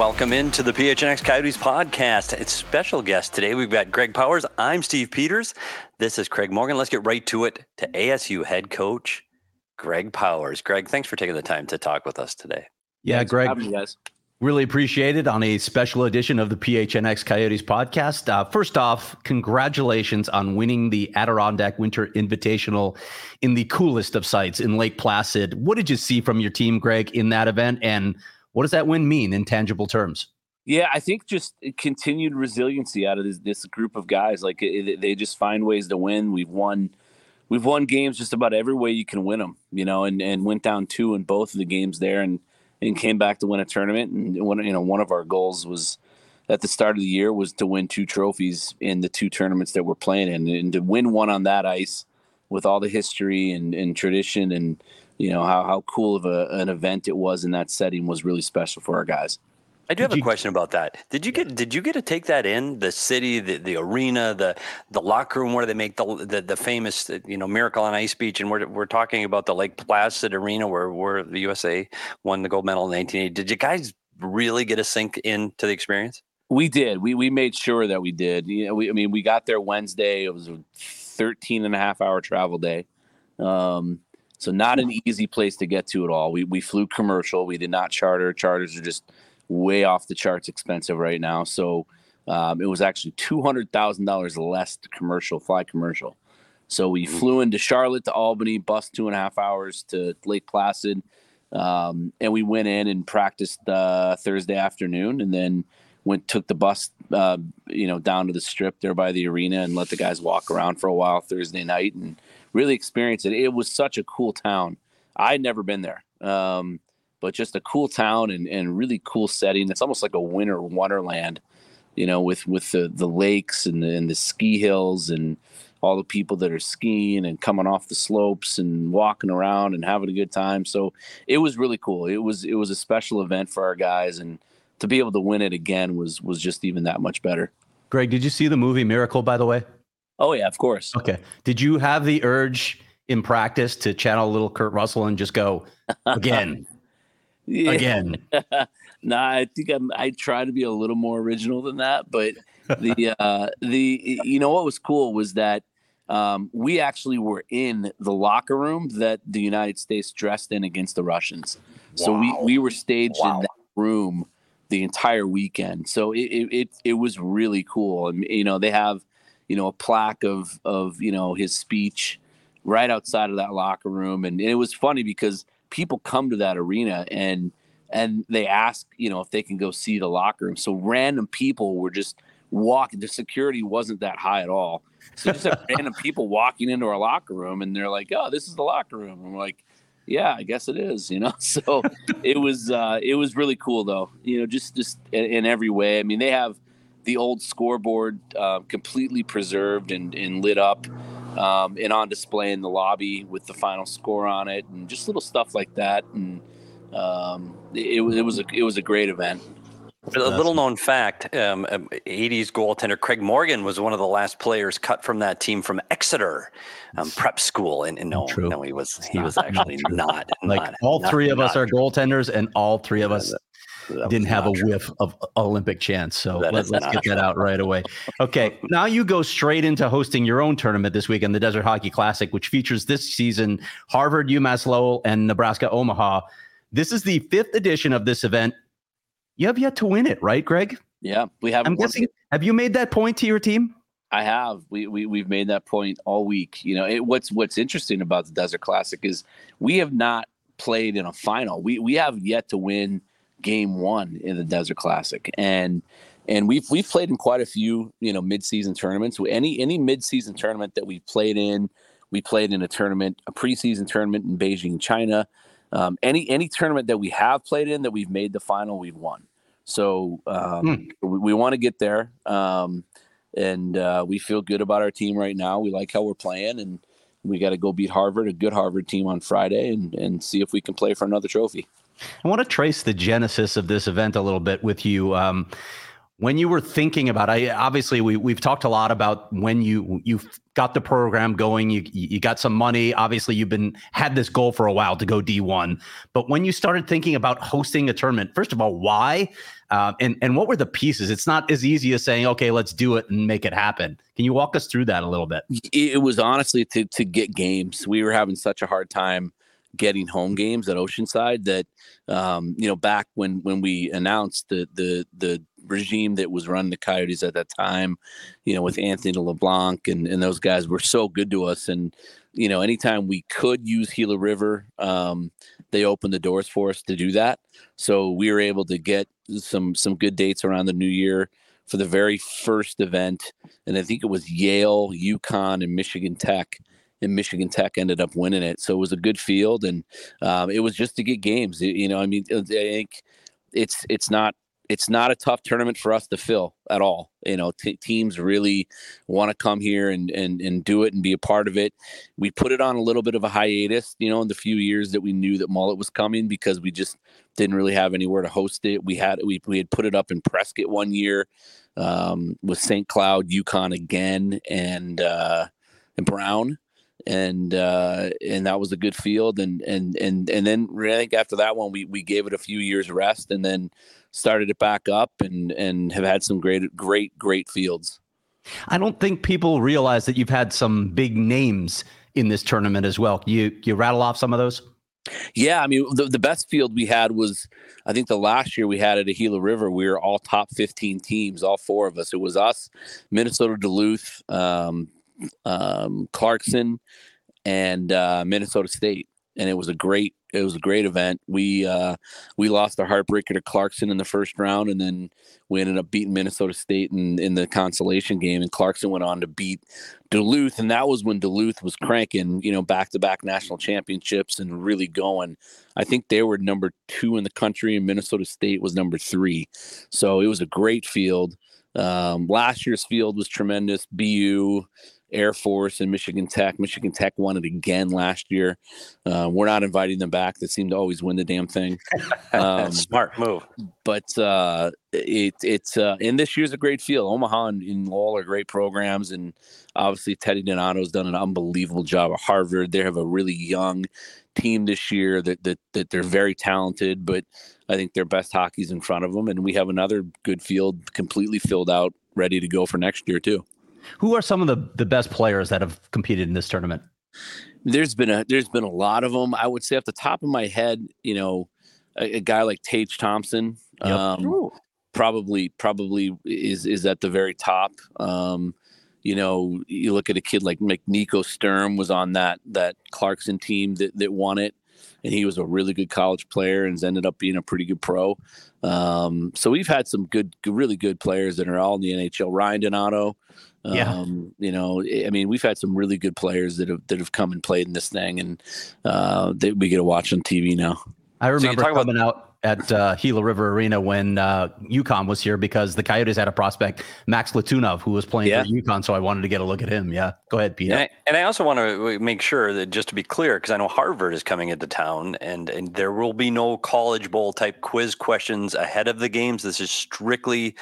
Welcome into the PHNX Coyotes podcast. It's special guest today. We've got Greg Powers. I'm Steve Peters. This is Craig Morgan. Let's get right to it to ASU head coach Greg Powers. Greg, thanks for taking the time to talk with us today. Yeah, Thanks Greg. you guys. Really appreciate it on a special edition of the PHNX Coyotes podcast. Uh, first off, congratulations on winning the Adirondack Winter Invitational in the coolest of sites in Lake Placid. What did you see from your team, Greg, in that event? And what does that win mean in tangible terms? Yeah, I think just continued resiliency out of this, this group of guys. Like they just find ways to win. We've won, we've won games just about every way you can win them. You know, and and went down two in both of the games there, and and came back to win a tournament. And one, you know, one of our goals was at the start of the year was to win two trophies in the two tournaments that we're playing in, and to win one on that ice with all the history and, and tradition and you know how, how cool of a, an event it was in that setting was really special for our guys. I do have a question about that. Did you get did you get to take that in the city, the, the arena, the the locker room where they make the, the the famous you know Miracle on Ice Beach, and we're we're talking about the Lake Placid Arena where where the USA won the gold medal in 1980. Did you guys really get a sink into the experience? We did. We we made sure that we did. You know, we I mean we got there Wednesday. It was a 13 and a half hour travel day. Um, so not an easy place to get to at all. We we flew commercial. We did not charter. Charters are just way off the charts expensive right now. So um, it was actually two hundred thousand dollars less to commercial fly commercial. So we flew into Charlotte to Albany, bus two and a half hours to Lake Placid, um, and we went in and practiced uh, Thursday afternoon, and then went took the bus, uh, you know, down to the strip there by the arena and let the guys walk around for a while Thursday night and really experience it. It was such a cool town. I'd never been there, um, but just a cool town and, and really cool setting. It's almost like a winter wonderland, you know, with with the the lakes and the, and the ski hills and all the people that are skiing and coming off the slopes and walking around and having a good time. So it was really cool. It was it was a special event for our guys and to be able to win it again was was just even that much better. Greg, did you see the movie Miracle, by the way? Oh yeah, of course. Okay. Did you have the urge in practice to channel a little Kurt Russell and just go again, Yeah. again? nah, I think I'm, I try to be a little more original than that, but the uh, the you know what was cool was that um, we actually were in the locker room that the United States dressed in against the Russians. So we we were staged Wow. in that room the entire weekend. So it it it, it was really cool, and you know they have you know a plaque of of you know his speech right outside of that locker room, and, it was funny because people come to that arena and and they ask you know if they can go see the locker room. So random people were just walking. The security wasn't that high at all. So just random people walking into our locker room, and they're like, "Oh, this is the locker room." And we're like, "Yeah, I guess it is." You know, so it was uh, it was really cool though. You know, just just in, in every way. I mean, they have the old scoreboard uh, completely preserved and, and lit up um, and on display in the lobby with the final score on it and just little stuff like that. And um, it, was it was a it was a great event. A little known fact: um, um, '80s goaltender Craig Morgan was one of the last players cut from that team from Exeter um, Prep School, and, and no, True. no, he was he was actually not. Like not- all not- three of us not are goaltenders, and all three of us didn't have a whiff of Olympic chance. So let, us get that out right away. Okay, now you go straight into hosting your own tournament this weekend, the Desert Hockey Classic, which features this season Harvard, UMass Lowell, and Nebraska Omaha. This is the fifth edition of this event. You have yet to win it, right, Greg? Yeah, we have. I'm guessing. Have you made that point to your team? I have. We, we we've made that point all week. You know, it, what's what's interesting about the Desert Classic is we have not played in a final. We we have yet to win game one in the Desert Classic, and and we've we've played in quite a few you know midseason tournaments. Any any midseason tournament that we've played in, we played in a tournament, a preseason tournament in Beijing, China. Um, any any tournament that we have played in that we've made the final, we've won. So um, hmm. we, we want to get there, um, and uh, we feel good about our team right now. We like how we're playing, and we got to go beat Harvard, a good Harvard team on Friday, and and see if we can play for another trophy. I want to trace the genesis of this event a little bit with you. Um, when you were thinking about I obviously we we've talked a lot about when you you got the program going you you got some money. Obviously you've been had this goal for a while to go D1 but when you started thinking about hosting a tournament first of all why? Uh, and and what were the pieces? It's not as easy as saying okay let's do it and make it happen. Can you walk us through that a little bit? It was honestly to to get games. We were having such a hard time getting home games at Oceanside that um, you know back when when we announced the the the regime that was running the Coyotes at that time, you know, with Anthony LeBlanc and and those guys were so good to us. And you know anytime we could use Gila River um, they opened the doors for us to do that. So we were able to get some some good dates around the new year for the very first event. And I think it was Yale, UConn and Michigan Tech and Michigan Tech ended up winning it. So it was a good field, and um, it was just to get games. you know, I mean, I think it's it's not it's not a tough tournament for us to fill at all. You know, t- teams really want to come here and, and and do it and be a part of it. We put it on a little bit of a hiatus, you know, in the few years that we knew that Mullett was coming because we just didn't really have anywhere to host it. We had we we had put it up in Prescott one year um, with St. Cloud, UConn again, and uh, and Brown and uh, and that was a good field. And and and and then I think after that one, we we gave it a few years rest, and then started it back up, and and have had some great great great fields. I don't think people realize that you've had some big names in this tournament as well. You you rattle off some of those. Yeah, I mean the, the best field we had was I think the last year we had at Gila River. We were all top fifteen teams, all four of us. It was us, Minnesota Duluth, um, um, Clarkson, and uh, Minnesota State, and it was a great it was a great event. We uh, we lost our heartbreaker to Clarkson in the first round, and then we ended up beating Minnesota State in, in the consolation game. And Clarkson went on to beat Duluth, and that was when Duluth was cranking, you know, back to back national championships and really going. I think they were number two in the country, and Minnesota State was number three. So it was a great field. Um, last year's field was tremendous. BU, Air Force and Michigan Tech. Michigan Tech won it again last year. Uh, we're not inviting them back. They seem to always win the damn thing. Um, Smart move. But uh, it, it's uh, and this year's a great field. Omaha and, and Lowell are great programs, and obviously Teddy Donato's done an unbelievable job at Harvard. They have a really young team this year that that that they're very talented, but I think their best hockey's in front of them, and we have another good field completely filled out, ready to go for next year too. Who are some of the, the best players that have competed in this tournament? There's been a there's been a lot of them. I would say off the top of my head, you know, a, a guy like Tage Thompson, yep. um, probably probably is is at the very top. Um, you know, you look at a kid like Nico Sturm was on that that Clarkson team that that won it, and he was a really good college player and has ended up being a pretty good pro. Um, so we've had some good, really good players that are all in the NHL. Ryan Donato, yeah. Um, you know, I mean, we've had some really good players that have that have come and played in this thing, and uh, that we get to watch on TV now. I remember so coming about- out at uh, Gila River Arena when uh, UConn was here because the Coyotes had a prospect, Max Letunov, who was playing yeah. for UConn. So I wanted to get a look at him. Yeah, go ahead, Pete. And and I also want to make sure that just to be clear, because I know Harvard is coming into town, and and there will be no College Bowl type quiz questions ahead of the games. This is strictly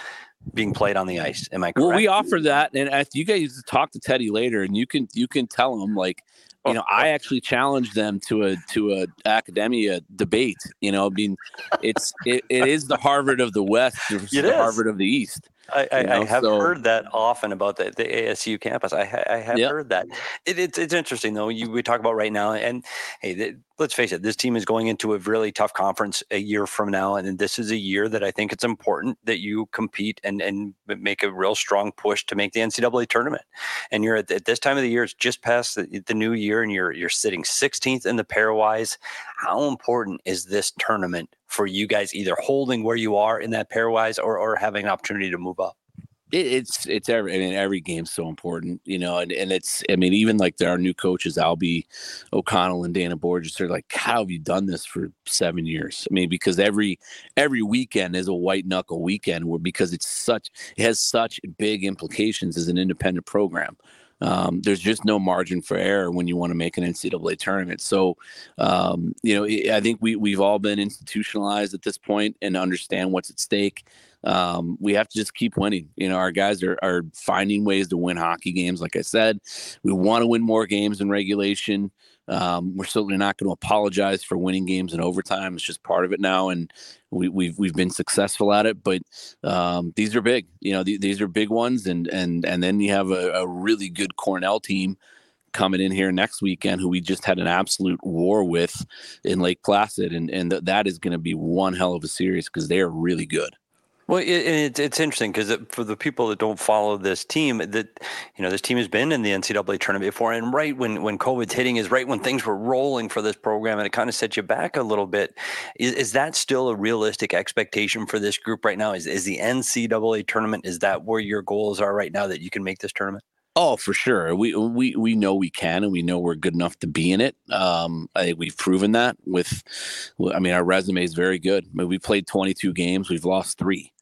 being played on the ice. Am I correct? Well, we offer that, and if you guys talk to Teddy later, and you can you can tell him like you oh. know, I actually challenged them to a to a academia debate. You know, I mean, it's it, it is the Harvard of the West versus the Harvard of the East. I, I, know, I have so, heard that often about the, the ASU campus. I, ha, I have yep. heard that. It, it's it's interesting though. You we talk about right now, and hey, the, let's face it, this team is going into a really tough conference a year from now, and this is a year that I think it's important that you compete and and make a real strong push to make the NCAA tournament. And you're at, at this time of the year; it's just past the, the new year, and you're you're sitting 16th in the pairwise. How important is this tournament for you guys either holding where you are in that pairwise or, or having an opportunity to move up? It, it's it's every I mean every game's so important, you know, and, and it's I mean even like there are new coaches Albie O'Connell and Dana Borges they're like how have you done this for seven years? I mean because every every weekend is a white knuckle weekend where because it's such it has such big implications as an independent program um, there's just no margin for error when you want to make an NCAA tournament. So, um, you know, I think we we've all been institutionalized at this point and understand what's at stake. Um, we have to just keep winning. You know, our guys are are finding ways to win hockey games. Like I said, we want to win more games in regulation. Um, we're certainly not going to apologize for winning games in overtime. It's just part of it now, and we, have we've, we've been successful at it. But um, these are big. You know, th- these are big ones, and and and then you have a, a, really good Cornell team coming in here next weekend, who we just had an absolute war with in Lake Placid, and and th- that is going to be one hell of a series because they are really good. Well, it, it, it's interesting because for the people that don't follow this team, that you know this team has been in the NCAA tournament before, and right when when COVID's hitting is right when things were rolling for this program, and it kind of set you back a little bit. Is, is that still a realistic expectation for this group right now? Is is the NCAA tournament is that where your goals are right now that you can make this tournament? Oh, for sure. We we we know we can, and we know we're good enough to be in it. Um, I think we've proven that. With, I mean, our resume is very good. I mean, we played 22 games. We've lost three.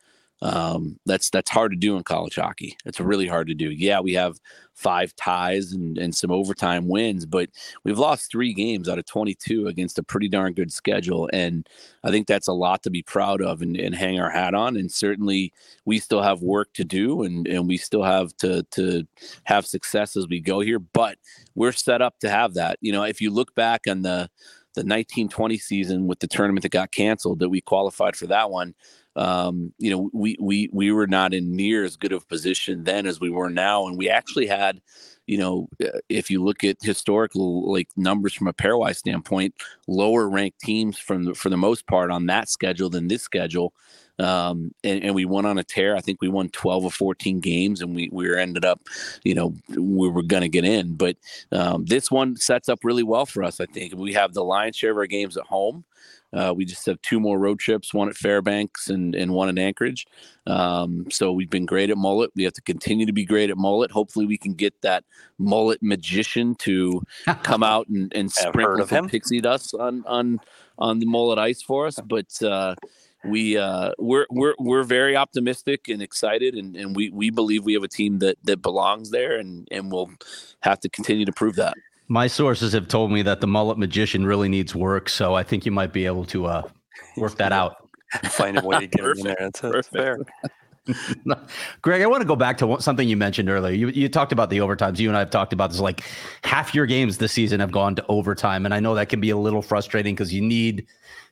Um, that's that's hard to do in college hockey. It's really hard to do. Yeah, we have five ties and, and some overtime wins, but we've lost three games out of 22 against a pretty darn good schedule. And I think that's a lot to be proud of and, and hang our hat on. And certainly we still have work to do and, and we still have to, to have success as we go here, but we're set up to have that. You know, if you look back on the, the 1920 season with the tournament that got canceled, that we qualified for that one um, you know, we we we were not in near as good of position then as we were now, and we actually had, you know, uh, if you look at historical like numbers from a pairwise standpoint, lower ranked teams from the, for the most part on that schedule than this schedule. Um, and, and, we went on a tear. I think we won 12 or 14 games, and we we ended up, you know, we were going to get in. But um, this one sets up really well for us. I think we have the lion's share of our games at home. Uh, we just have two more road trips, one at Fairbanks and, and one in Anchorage. Um, so we've been great at mullet. We have to continue to be great at mullet. Hopefully, we can get that mullet magician to come out and, and sprinkle some pixie dust on on on the mullet ice for us. But uh, we uh, we're we're we're very optimistic and excited, and, and we we believe we have a team that that belongs there, and and we'll have to continue to prove that. My sources have told me that the mullet magician really needs work, so I think you might be able to uh, work that out. Find a way to get in there. That's, that's fair. Greg, I want to go back to something you mentioned earlier. You, you talked about the overtimes. You and I have talked about this. Like half your games this season have gone to overtime, and I know that can be a little frustrating because you need,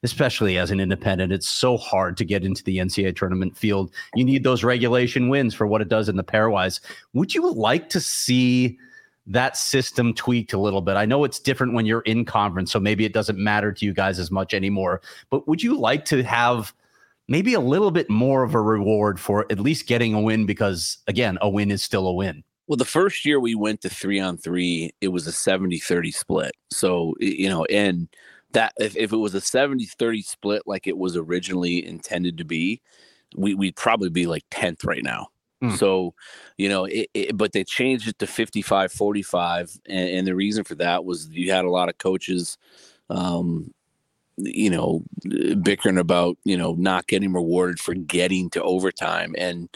especially as an independent, it's so hard to get into the NCAA tournament field. You need those regulation wins for what it does in the pairwise. Would you like to see? that system tweaked a little bit. I know it's different when you're in conference, so maybe it doesn't matter to you guys as much anymore. But would you like to have maybe a little bit more of a reward for at least getting a win? Because again, a win is still a win. Well, the first year we went to three on three, it was a 70 30 split. So, you know, and that if, if it was a 70 30 split like it was originally intended to be, we, we'd probably be like 10th right now. Mm. So, you know, it, it, but they changed it to 55 45. And, and, the reason for that was you had a lot of coaches, um, you know, bickering about, you know, not getting rewarded for getting to overtime. And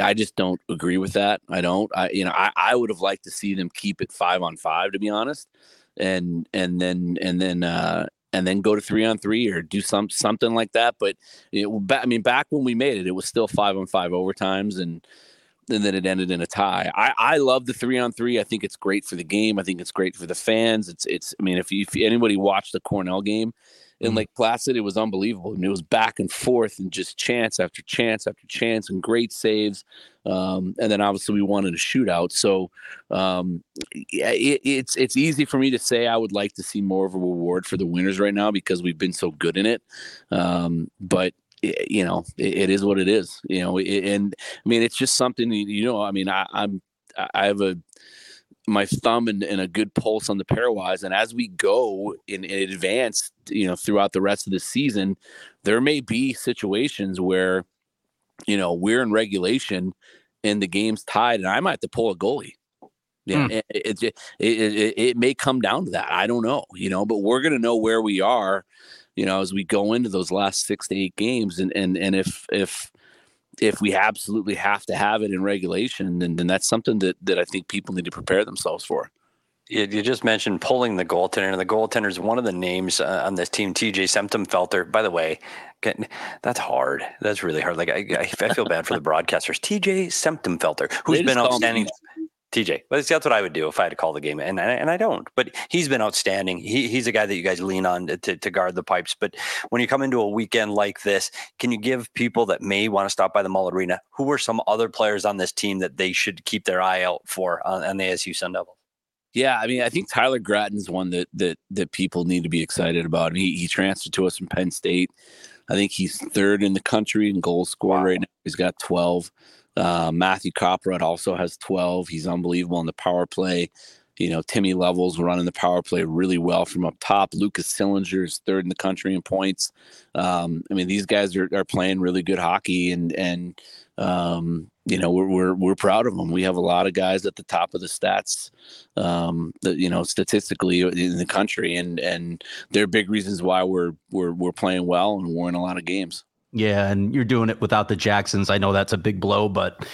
I just don't agree with that. I don't. I, you know, I, I would have liked to see them keep it five on five, to be honest. And, and then, and then, uh, and then go to three on three or do some something like that. But it, I mean, back when we made it, it was still five on five overtimes, and and then it ended in a tie. I, I love the three on three. I think it's great for the game. I think it's great for the fans. It's it's. I mean, if, you, if anybody watched the Cornell game in. Lake Placid, it was unbelievable. I mean, it was back and forth and just chance after chance after chance and great saves. Um, and then obviously we wanted a shootout. So um, yeah, it, it's it's easy for me to say I would like to see more of a reward for the winners right now because we've been so good in it. Um, but you know, it, it is what it is. You know, and I mean, it's just something. You know, I mean, I, I'm I have a my thumb and, and, a good pulse on the pairwise. And as we go in, in advance, you know, throughout the rest of the season, there may be situations where, you know, we're in regulation and the game's tied, and I might have to pull a goalie. Yeah, mm. it, it, it, it, it may come down to that. I don't know, you know, but we're gonna know where we are you know, as we go into those last six to eight games. And and and if if if we absolutely have to have it in regulation, then then that's something that that I think people need to prepare themselves for. You, you just mentioned pulling the goaltender, and the goaltender is one of the names uh, on this team. TJ Semptimphelter. By the way, getting, that's hard. That's really hard. Like I, I feel bad for the broadcasters. TJ Semptimphelter, who's been outstanding. TJ. But that's what I would do if I had to call the game, and and I don't. But he's been outstanding. He, he's a guy that you guys lean on to, to guard the pipes. But when you come into a weekend like this, can you give people that may want to stop by the Mullett Arena who are some other players on this team that they should keep their eye out for on, on the ASU Sun Devils? Yeah, I mean, I think Tyler Gratton's one that that that people need to be excited about. He he transferred to us from Penn State. I think he's third in the country in goal scored wow. right now. He's got twelve. Uh, Matthew Kopperud also has 12. He's unbelievable in the power play. You know, Timmy Levels running the power play really well from up top. Lukas Sillinger is third in the country in points. Um, I mean, these guys are, are playing really good hockey, and and um, you know we're, we're we're proud of them. We have a lot of guys at the top of the stats, um, that, you know, statistically in the country, and and they're big reasons why we're we're we're playing well and we're in a lot of games. Yeah, and you're doing it without the Jacksons. I know that's a big blow, but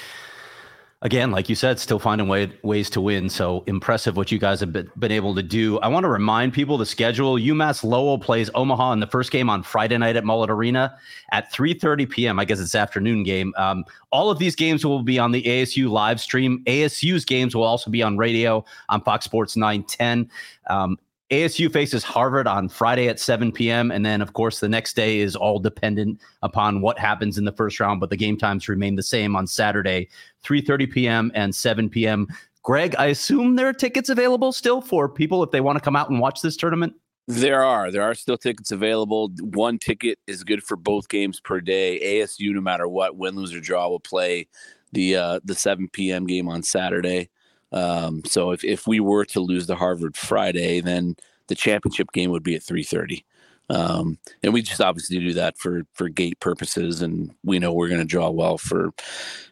again, like you said, still finding way, ways to win. So impressive what you guys have been, been able to do. I want to remind people the schedule. UMass Lowell plays Omaha in the first game on Friday night at Mullett Arena at 3:30 p.m. I guess it's afternoon game. Um, all of these games will be on the ASU live stream. ASU's games will also be on radio on Fox Sports 910. Um, ASU faces Harvard on Friday at 7 p.m. And then, of course, the next day is all dependent upon what happens in the first round, but the game times remain the same on Saturday, 3.30 p.m. and 7 p.m. Greg, I assume there are tickets available still for people if they want to come out and watch this tournament? There are. There are still tickets available. One ticket is good for both games per day. ASU, no matter what, win, lose, or draw, will play the uh, the 7 p.m. game on Saturday. Um, so if, if we were to lose the Harvard Friday, then the championship game would be at 3:30. Um, and we just obviously do that for for gate purposes, and we know we're going to draw well for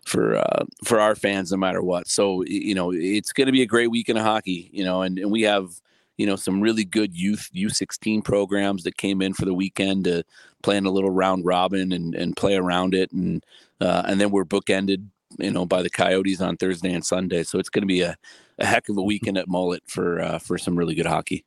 for uh, for our fans no matter what. So you know it's going to be a great weekend of hockey, you know, and, and we have you know some really good youth U16 programs that came in for the weekend to play in a little round robin and and play around it, and uh, and then we're bookended you know, by the Coyotes on Thursday and Sunday. So it's going to be a, a heck of a weekend at Mullett for uh, for some really good hockey.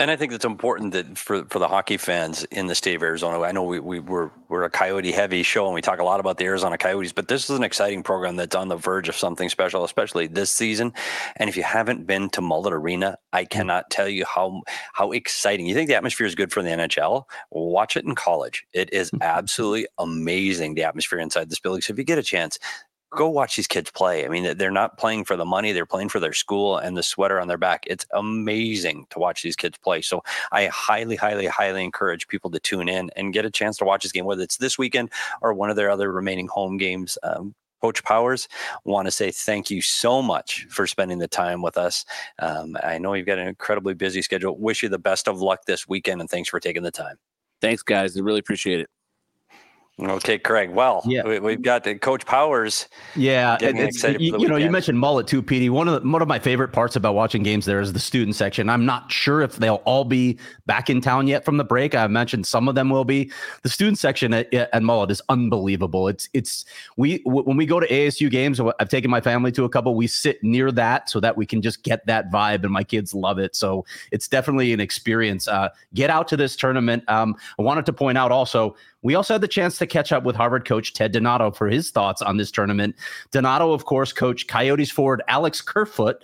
And I think it's important that for, for the hockey fans in the state of Arizona, I know we, we we're, we're a coyote heavy show and we talk a lot about the Arizona Coyotes, but this is an exciting program that's on the verge of something special, especially this season. And if you haven't been to Mullett Arena, I mm. cannot tell you how how exciting. You think the atmosphere is good for the NHL? Watch it in college. It is absolutely amazing the atmosphere inside this building. So if you get a chance, go watch these kids play. I mean, they're not playing for the money; they're playing for their school and the sweater on their back. It's amazing to watch these kids play. So I highly, highly, highly encourage people to tune in and get a chance to watch this game, whether it's this weekend or one of their other remaining home games. Um, Coach Powers, want to say thank you so much for spending the time with us. Um, I know you've got an incredibly busy schedule. Wish you the best of luck this weekend, and thanks for taking the time. Thanks, guys. I really appreciate it. Okay, Craig. Well, yeah. we, have got the Coach Powers. Yeah, you, you know, you mentioned Mullett too, Petey. One of the, one of my favorite parts about watching games there is the student section. I'm not sure if they'll all be back in town yet from the break. I mentioned some of them will be. The student section at, at Mullett is unbelievable. It's it's we w- when we go to ASU games. I've taken my family to a couple. We sit near that so that we can just get that vibe, and my kids love it. So it's definitely an experience. Uh, get out to this tournament. Um, I wanted to point out also We also had the chance to catch up with Harvard coach Ted Donato for his thoughts on this tournament. Donato, of course, coached Coyotes forward Alex Kerfoot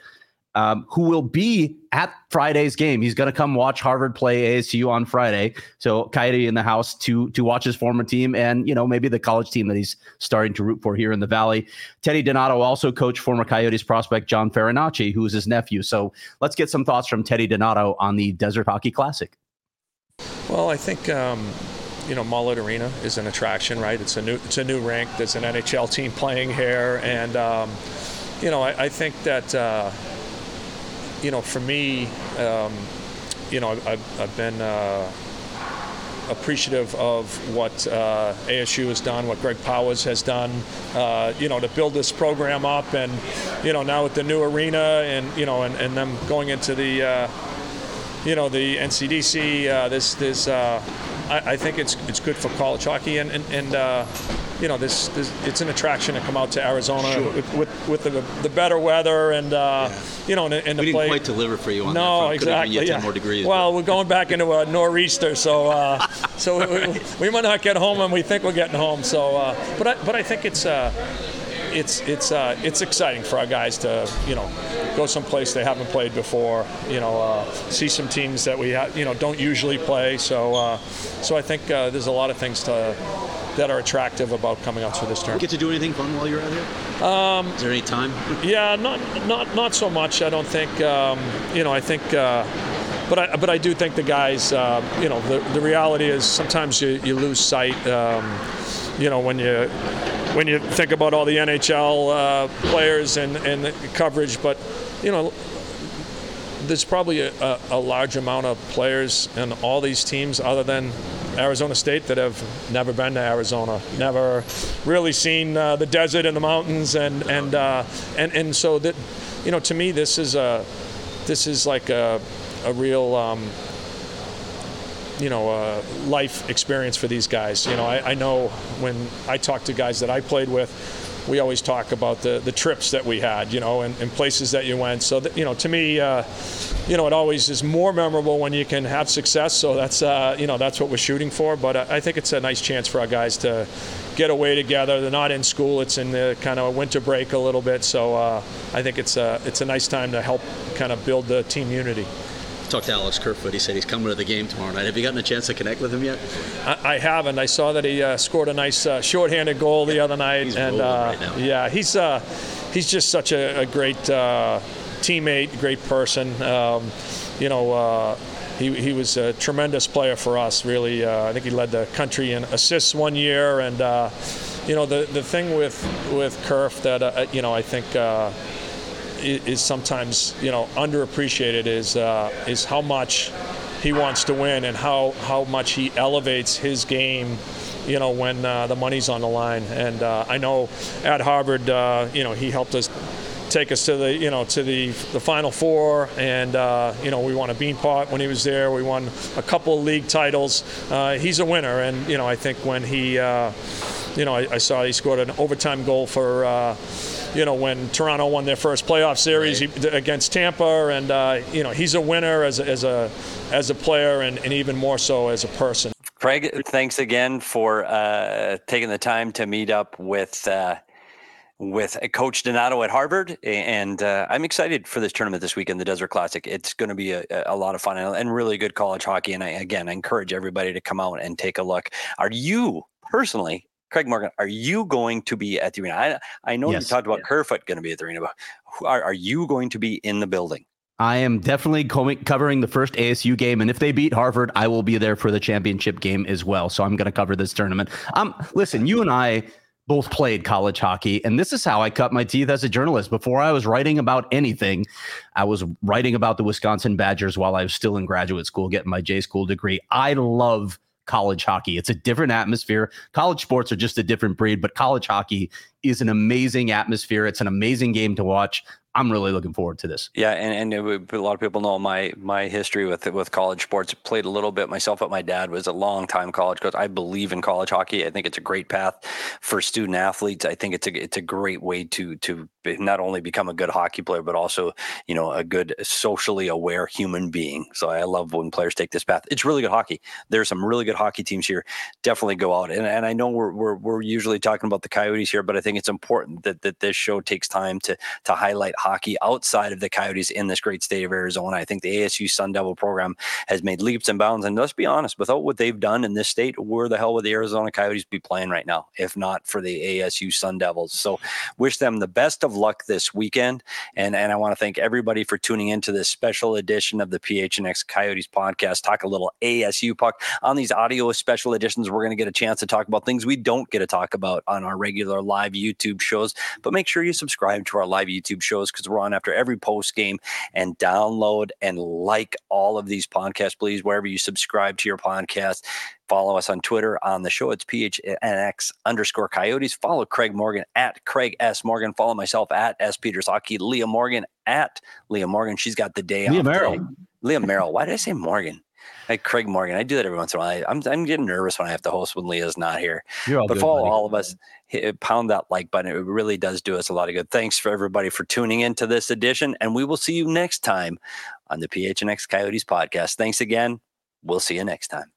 um, who will be at Friday's game. He's going to come watch Harvard play ASU on Friday. So Coyote in the house to to watch his former team and you know maybe the college team that he's starting to root for here in the Valley. Teddy Donato also coached former Coyotes prospect John Farinacci, who is his nephew. So let's get some thoughts from Teddy Donato on the Desert Hockey Classic. Well, I think. Um you know, Mullett Arena is an attraction, right? It's a new it's a new rink. There's an NHL team playing here, and um, you know, I, I think that uh, you know, for me, um, you know, I've, I've been uh, appreciative of what uh, ASU has done, what Greg Powers has done, uh, you know, to build this program up, and you know, now with the new arena, and you know, and, and them going into the, uh, you know, the NCHC, uh, this, this, uh, I, I, think it's it's good for college hockey, and and, and you know, this, this, it's an attraction to come out to Arizona sure. with, with, with the, the, better weather and uh, yeah. you know, and, and we the didn't quite deliver for you on no, that exactly. yeah. more degrees. Well, but. we're going back into a nor'easter, so uh, so right. we, we, might not get home, and we think we're getting home. So, uh, but I, but I think it's uh, it's it's uh, it's exciting for our guys to you know go someplace they haven't played before. You know, uh, see some teams that we ha- you know don't usually play. So uh, so I think uh, there's a lot of things to that are attractive about coming out to this tournament. Get to do anything fun while you're out here? Um, Is there any time? yeah, not not not so much. I don't think. Um, you know, I think. Uh, but I, but I do think the guys, uh, you know, the, the reality is sometimes you, you lose sight, um, you know, when you when you think about all the NHL uh, players and, and the coverage. But, you know, there's probably a, a, large amount of players in all these teams other than Arizona State that have never been to Arizona, never really seen uh, the desert and the mountains, and and uh, and and so that you know to me this is a this is like a a real um, you know uh, life experience for these guys. You know I, I know when I talk to guys that I played with we always talk about the, the trips that we had, you know, and, and places that you went. So, that, you know, to me, uh, you know, it always is more memorable when you can have success. So that's, uh, you know, that's what we're shooting for. But I think it's a nice chance for our guys to get away together. They're not in school; it's in the kind of winter break a little bit. So uh, I think it's a it's a nice time to help kind of build the team unity talked to Alex Kerfoot. He said he's coming to the game tomorrow night. Have you gotten a chance to connect with him yet? I, I haven't. I saw that he uh, scored a nice uh, shorthanded goal the other night, he's and uh, right yeah, he's uh, he's just such a, a great uh, teammate, great person. Um, you know. Uh, he, he was a tremendous player for us, really. I think he led the country in assists one year. And, you know, the, the thing with, with Kerf that, you know, I think is sometimes you know underappreciated is uh, is how much he wants to win and how how much he elevates his game you know when uh, the money's on the line. And uh, I know at Harvard uh, you know he helped us take us to the you know to the the final four. And uh, you know we won a beanpot when he was there. We won a couple of league titles. Uh, he's a winner. And you know I think when he uh, you know I, I, saw he scored an overtime goal for you know, when Toronto won their first playoff series right. against Tampa, and uh, you know, he's a winner as a, as a as a player, and, and even more so as a person. Craig, thanks again for uh, taking the time to meet up with. Uh, with Coach Donato at Harvard, and uh, I'm excited for this tournament this weekend, the Desert Classic. It's going to be a, a, lot of fun and really good college hockey. And I, again, I encourage everybody to come out and take a look. Are you personally Craig Morgan, are you going to be at the arena? I, I know yes. you talked about yeah. Kerfoot going to be at the arena, but are, are you going to be in the building? I am definitely covering the first ASU game, and if they beat Harvard, I will be there for the championship game as well. So I'm going to cover this tournament. Um, listen, you and I both played college hockey, and this is how I cut my teeth as a journalist. Before I was writing about anything, I was writing about the Wisconsin Badgers while I was still in graduate school, getting my J school degree. I love college hockey. It's a different atmosphere. College sports are just a different breed, but college hockey is an amazing atmosphere. It's an amazing game to watch. I'm really looking forward to this. Yeah, and, and a lot of people know my my history with with college sports. Played a little bit myself, but my dad was a long time college coach. I believe in college hockey. I think it's a great path for student athletes. I think it's a it's a great way to to not only become a good hockey player, but also you know a good socially aware human being. So I love when players take this path. It's really good hockey. There's some really good hockey teams here. Definitely go out. And, and I know we're, we're we're usually talking about the Coyotes here, but I think it's important that that this show takes time to to highlight hockey outside of the Coyotes in this great state of Arizona. I think the ASU Sun Devil program has made leaps and bounds. And let's be honest, without what they've done in this state, where the hell would the Arizona Coyotes be playing right now, if not for the ASU Sun Devils? So wish them the best of luck this weekend. And, and I want to thank everybody for tuning into this special edition of the PHNX Coyotes podcast. Talk a little ASU puck. On these audio special editions, we're going to get a chance to talk about things we don't get to talk about on our regular live YouTube shows. But make sure you subscribe to our live YouTube shows because we're on after every post game and download and like all of these podcasts, please, wherever you subscribe to your podcast. Follow us on Twitter on the show. It's PHNX underscore coyotes. Follow Craig Morgan at Craig S. Morgan. Follow myself at S. Peters Hockey. Leah Morgan at Leah Morgan. She's got the day Leah off. Merrill. Leah Merrill. Why did I say Morgan? Like Craig Morgan. I do that every once in a while. I, I'm, I'm getting nervous when I have to host when Leah's not here but good, follow buddy. all of us hit, pound that like button it really does do us a lot of good thanks for everybody for tuning into this edition and we will see you next time on the phnx coyotes podcast thanks again we'll see you next time